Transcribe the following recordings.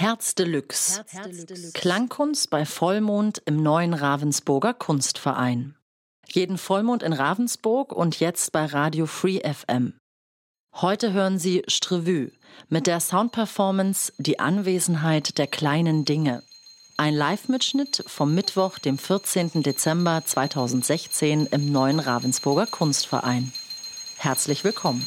Herz Deluxe. Klangkunst bei Vollmond im neuen Ravensburger Kunstverein. Jeden Vollmond in Ravensburg und jetzt bei Radio Free FM. Heute hören Sie Strevue mit der Soundperformance Die Anwesenheit der kleinen Dinge. Ein Live-Mitschnitt vom Mittwoch, dem 14. Dezember 2016 im neuen Ravensburger Kunstverein. Herzlich willkommen.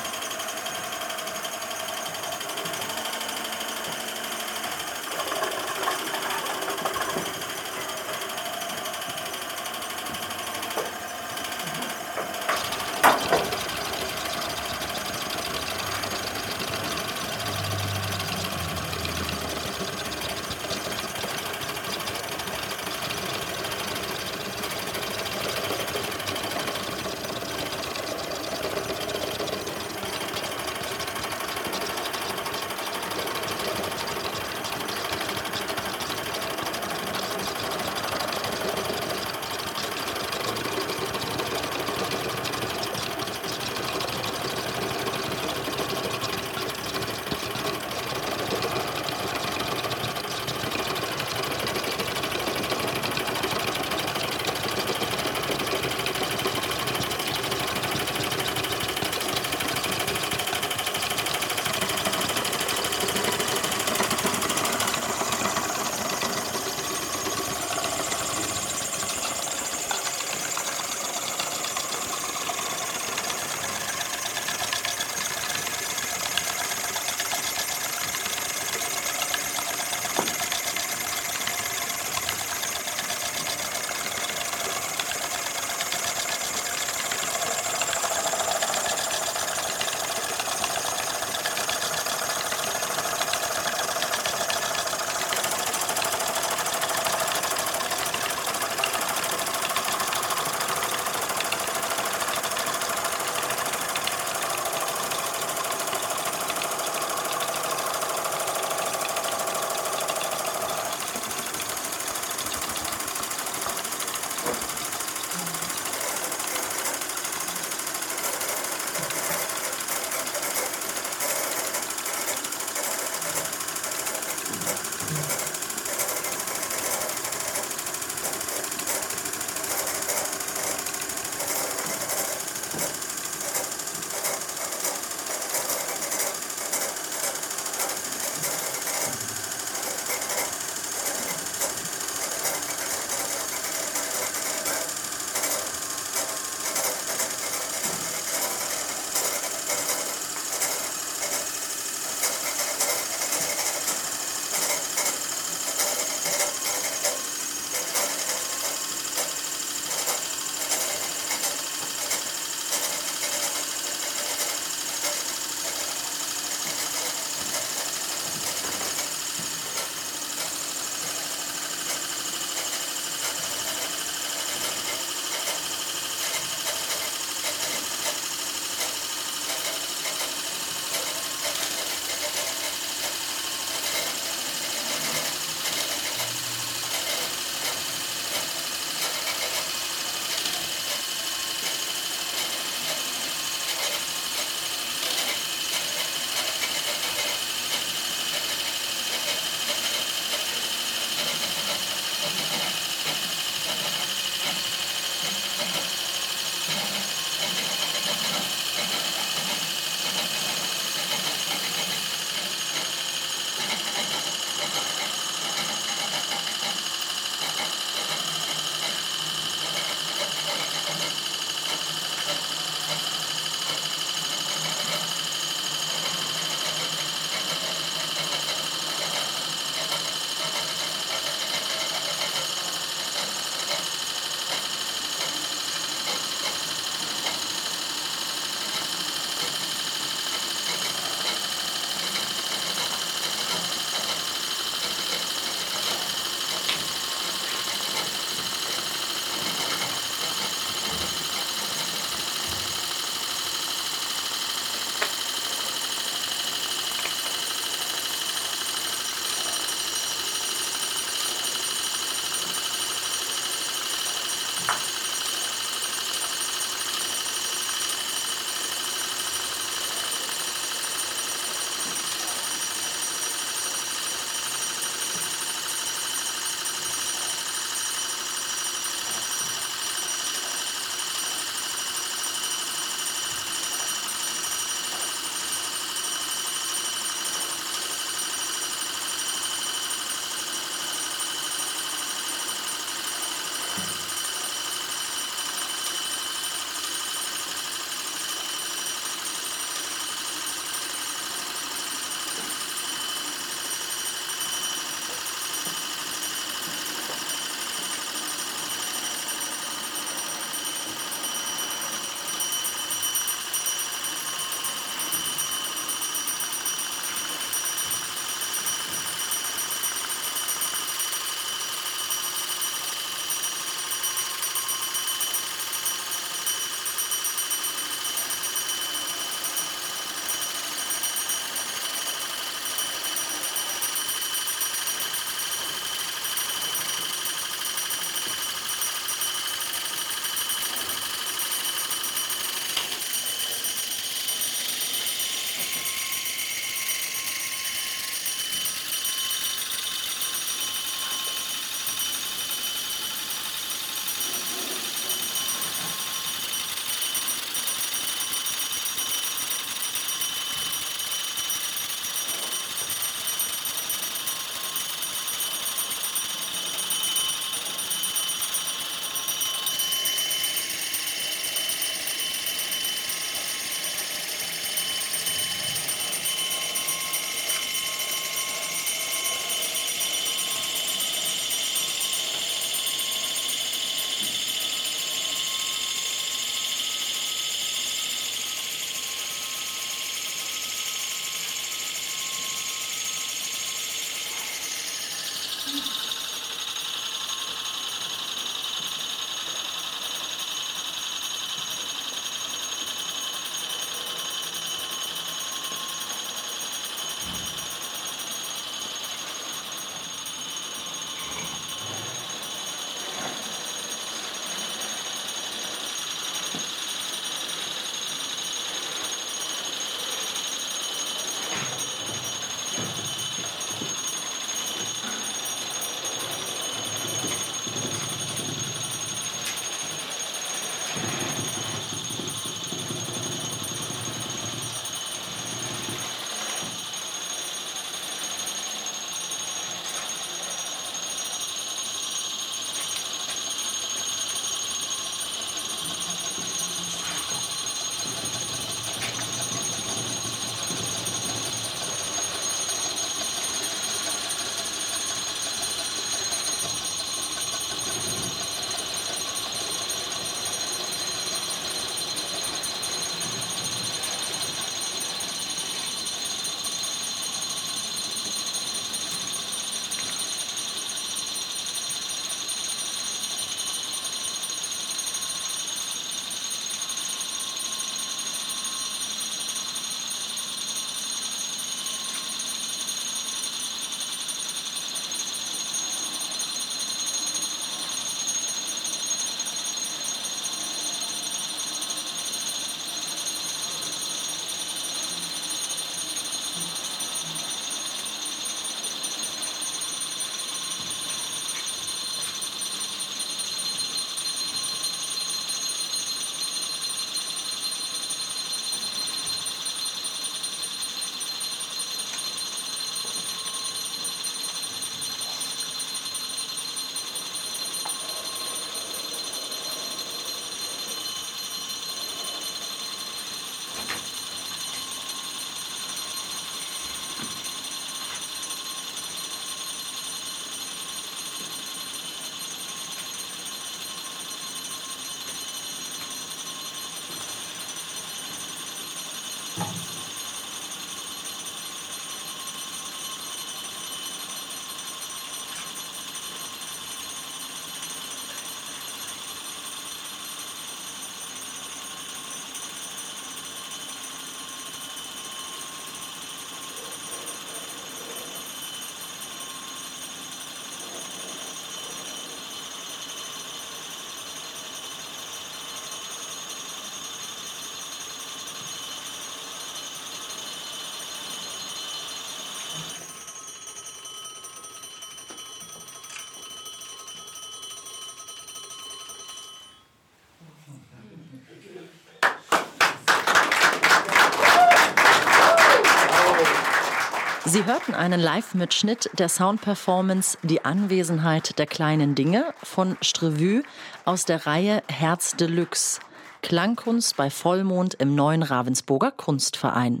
Sie hörten einen Live-Mitschnitt der Soundperformance Die Anwesenheit der kleinen Dinge von Strevue aus der Reihe Herz Deluxe. Klangkunst bei Vollmond im neuen Ravensburger Kunstverein.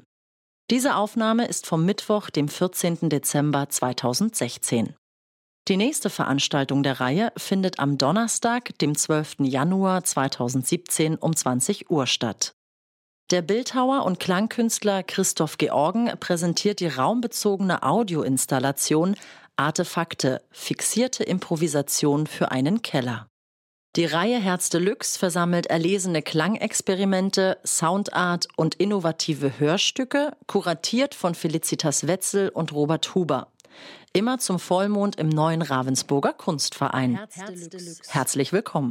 Diese Aufnahme ist vom Mittwoch, dem 14. Dezember 2016. Die nächste Veranstaltung der Reihe findet am Donnerstag, dem 12. Januar 2017 um 20 Uhr statt. Der Bildhauer und Klangkünstler Christoph Georgen präsentiert die raumbezogene Audioinstallation Artefakte, fixierte Improvisation für einen Keller. Die Reihe Herz Deluxe versammelt erlesene Klangexperimente, Soundart und innovative Hörstücke, kuratiert von Felicitas Wetzel und Robert Huber. Immer zum Vollmond im neuen Ravensburger Kunstverein. Herz Herzlich willkommen.